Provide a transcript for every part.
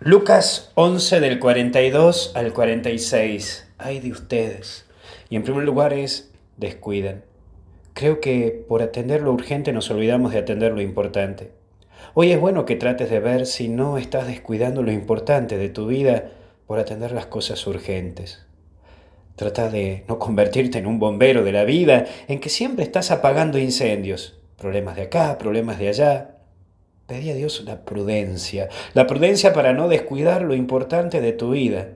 Lucas 11 del 42 al 46. Ay de ustedes. Y en primer lugar es, descuiden. Creo que por atender lo urgente nos olvidamos de atender lo importante. Hoy es bueno que trates de ver si no estás descuidando lo importante de tu vida por atender las cosas urgentes. Trata de no convertirte en un bombero de la vida, en que siempre estás apagando incendios. Problemas de acá, problemas de allá, Pedí a Dios la prudencia, la prudencia para no descuidar lo importante de tu vida,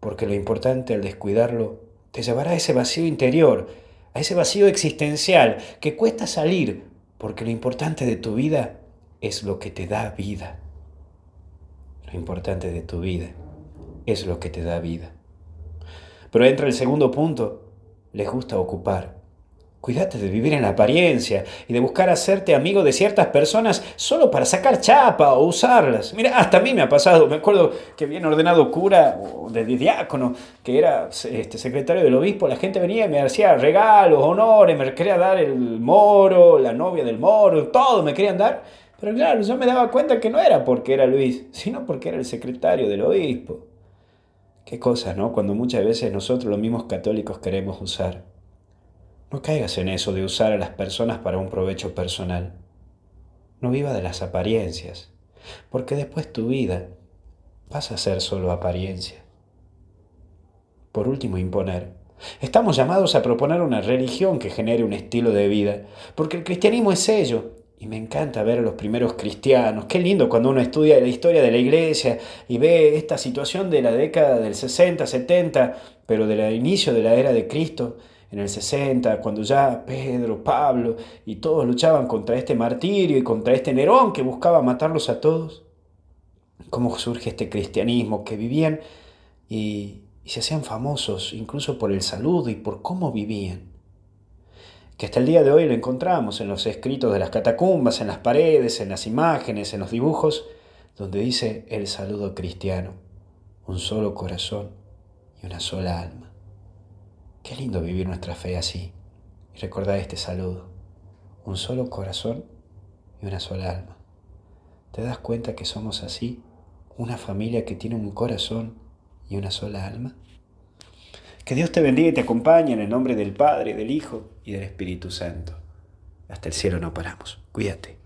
porque lo importante al descuidarlo te llevará a ese vacío interior, a ese vacío existencial que cuesta salir, porque lo importante de tu vida es lo que te da vida. Lo importante de tu vida es lo que te da vida. Pero entra el segundo punto, les gusta ocupar. Cuídate de vivir en apariencia y de buscar hacerte amigo de ciertas personas solo para sacar chapa o usarlas. Mira, hasta a mí me ha pasado. Me acuerdo que bien ordenado cura o de diácono, que era este, secretario del obispo, la gente venía y me hacía regalos, honores, me quería dar el moro, la novia del moro, todo me querían dar. Pero claro, yo me daba cuenta que no era porque era Luis, sino porque era el secretario del obispo. Qué cosa, ¿no? Cuando muchas veces nosotros los mismos católicos queremos usar. No caigas en eso de usar a las personas para un provecho personal. No viva de las apariencias, porque después tu vida pasa a ser solo apariencia. Por último, imponer. Estamos llamados a proponer una religión que genere un estilo de vida, porque el cristianismo es ello. Y me encanta ver a los primeros cristianos. Qué lindo cuando uno estudia la historia de la iglesia y ve esta situación de la década del 60, 70, pero del inicio de la era de Cristo en el 60, cuando ya Pedro, Pablo y todos luchaban contra este martirio y contra este Nerón que buscaba matarlos a todos, cómo surge este cristianismo que vivían y, se hacían famosos incluso por el saludo y por cómo vivían. Que hasta el día de hoy lo encontramos en los escritos de las catacumbas, en las paredes, en las imágenes, en los dibujos, donde dice el saludo cristiano, un solo corazón y una sola alma. Qué lindo vivir nuestra fe así y recordar este saludo. Un solo corazón y una sola alma. ¿Te das cuenta que somos así? Una familia que tiene un corazón y una sola alma. Que Dios te bendiga y te acompañe en el nombre del Padre, del Hijo y del Espíritu Santo. Hasta el cielo no paramos. Cuídate.